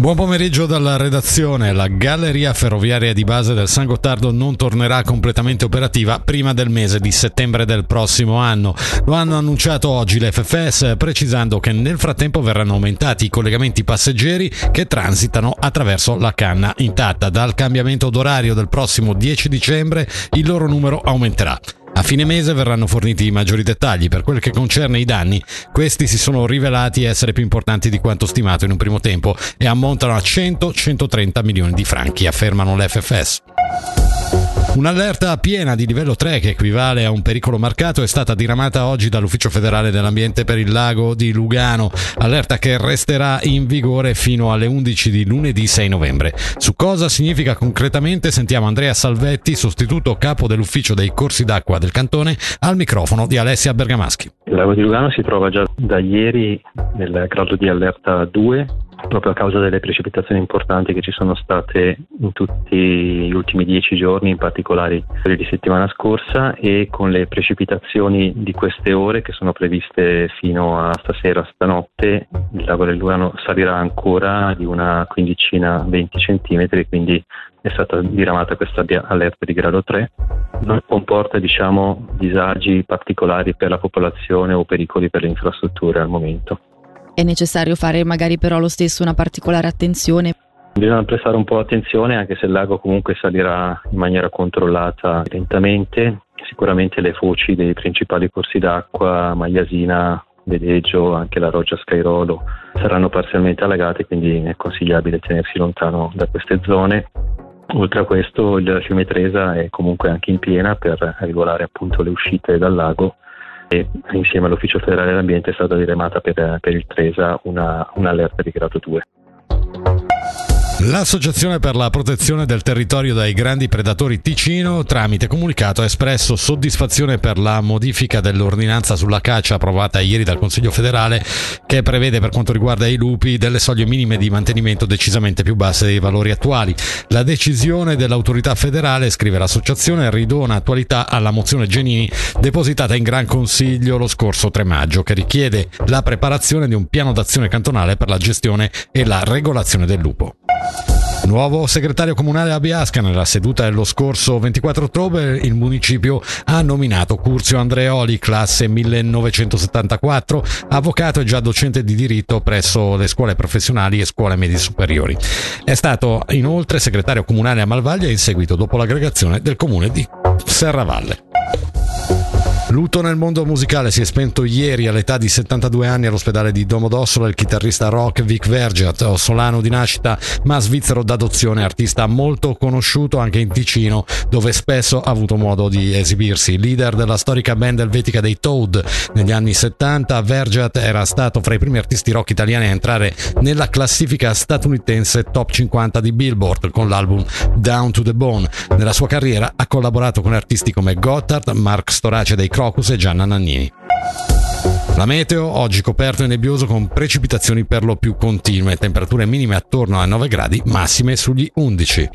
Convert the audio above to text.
Buon pomeriggio dalla redazione. La galleria ferroviaria di base del San Gottardo non tornerà completamente operativa prima del mese di settembre del prossimo anno. Lo hanno annunciato oggi le FFS, precisando che nel frattempo verranno aumentati i collegamenti passeggeri che transitano attraverso la canna intatta. Dal cambiamento d'orario del prossimo 10 dicembre il loro numero aumenterà. A fine mese verranno forniti i maggiori dettagli per quel che concerne i danni. Questi si sono rivelati essere più importanti di quanto stimato in un primo tempo e ammontano a 100-130 milioni di franchi, affermano l'FFS. Un'allerta piena di livello 3 che equivale a un pericolo marcato è stata diramata oggi dall'Ufficio federale dell'ambiente per il lago di Lugano, allerta che resterà in vigore fino alle 11 di lunedì 6 novembre. Su cosa significa concretamente sentiamo Andrea Salvetti, sostituto capo dell'ufficio dei corsi d'acqua del cantone, al microfono di Alessia Bergamaschi. Il lago di Lugano si trova già da ieri nel grado di allerta 2 proprio a causa delle precipitazioni importanti che ci sono state in tutti gli ultimi dieci giorni, in particolare quelli di settimana scorsa, e con le precipitazioni di queste ore che sono previste fino a stasera, stanotte, il lago del Lugano salirà ancora di una quindicina, 20 centimetri, quindi è stata diramata questa allerta di grado 3. Non comporta diciamo, disagi particolari per la popolazione o pericoli per le infrastrutture al momento. È necessario fare magari però lo stesso una particolare attenzione. Bisogna prestare un po' attenzione anche se il lago comunque salirà in maniera controllata lentamente. Sicuramente le foci dei principali corsi d'acqua, Magliasina, Vedeggio, anche la Roggia Scairolo saranno parzialmente allagate, quindi è consigliabile tenersi lontano da queste zone. Oltre a questo il fiume Tresa è comunque anche in piena per regolare appunto le uscite dal lago e insieme all'Ufficio federale dell'ambiente è stata diremata per, per il Tresa una, un'allerta di grado 2. L'Associazione per la protezione del territorio dai grandi predatori Ticino, tramite comunicato, ha espresso soddisfazione per la modifica dell'ordinanza sulla caccia approvata ieri dal Consiglio federale, che prevede per quanto riguarda i lupi delle soglie minime di mantenimento decisamente più basse dei valori attuali. La decisione dell'autorità federale, scrive l'associazione, ridona attualità alla mozione Genini depositata in Gran Consiglio lo scorso 3 maggio, che richiede la preparazione di un piano d'azione cantonale per la gestione e la regolazione del lupo. Nuovo segretario comunale a Biasca, nella seduta dello scorso 24 ottobre il municipio ha nominato Curzio Andreoli, classe 1974, avvocato e già docente di diritto presso le scuole professionali e scuole medie superiori. È stato inoltre segretario comunale a Malvaglia in seguito dopo l'aggregazione del comune di Serravalle. Lutto nel mondo musicale si è spento ieri all'età di 72 anni all'ospedale di Domodossola il chitarrista rock Vic Vergiat, solano di nascita ma svizzero d'adozione, artista molto conosciuto anche in Ticino dove spesso ha avuto modo di esibirsi. Leader della storica band elvetica dei Toad negli anni 70, Vergiat era stato fra i primi artisti rock italiani a entrare nella classifica statunitense top 50 di Billboard con l'album Down to the Bone. Nella sua carriera ha collaborato con artisti come Gotthard, Mark Storace dei Crocus e Gianna Nannini. La meteo oggi coperto e nebbioso con precipitazioni per lo più continue, temperature minime attorno a 9 gradi, massime sugli 11.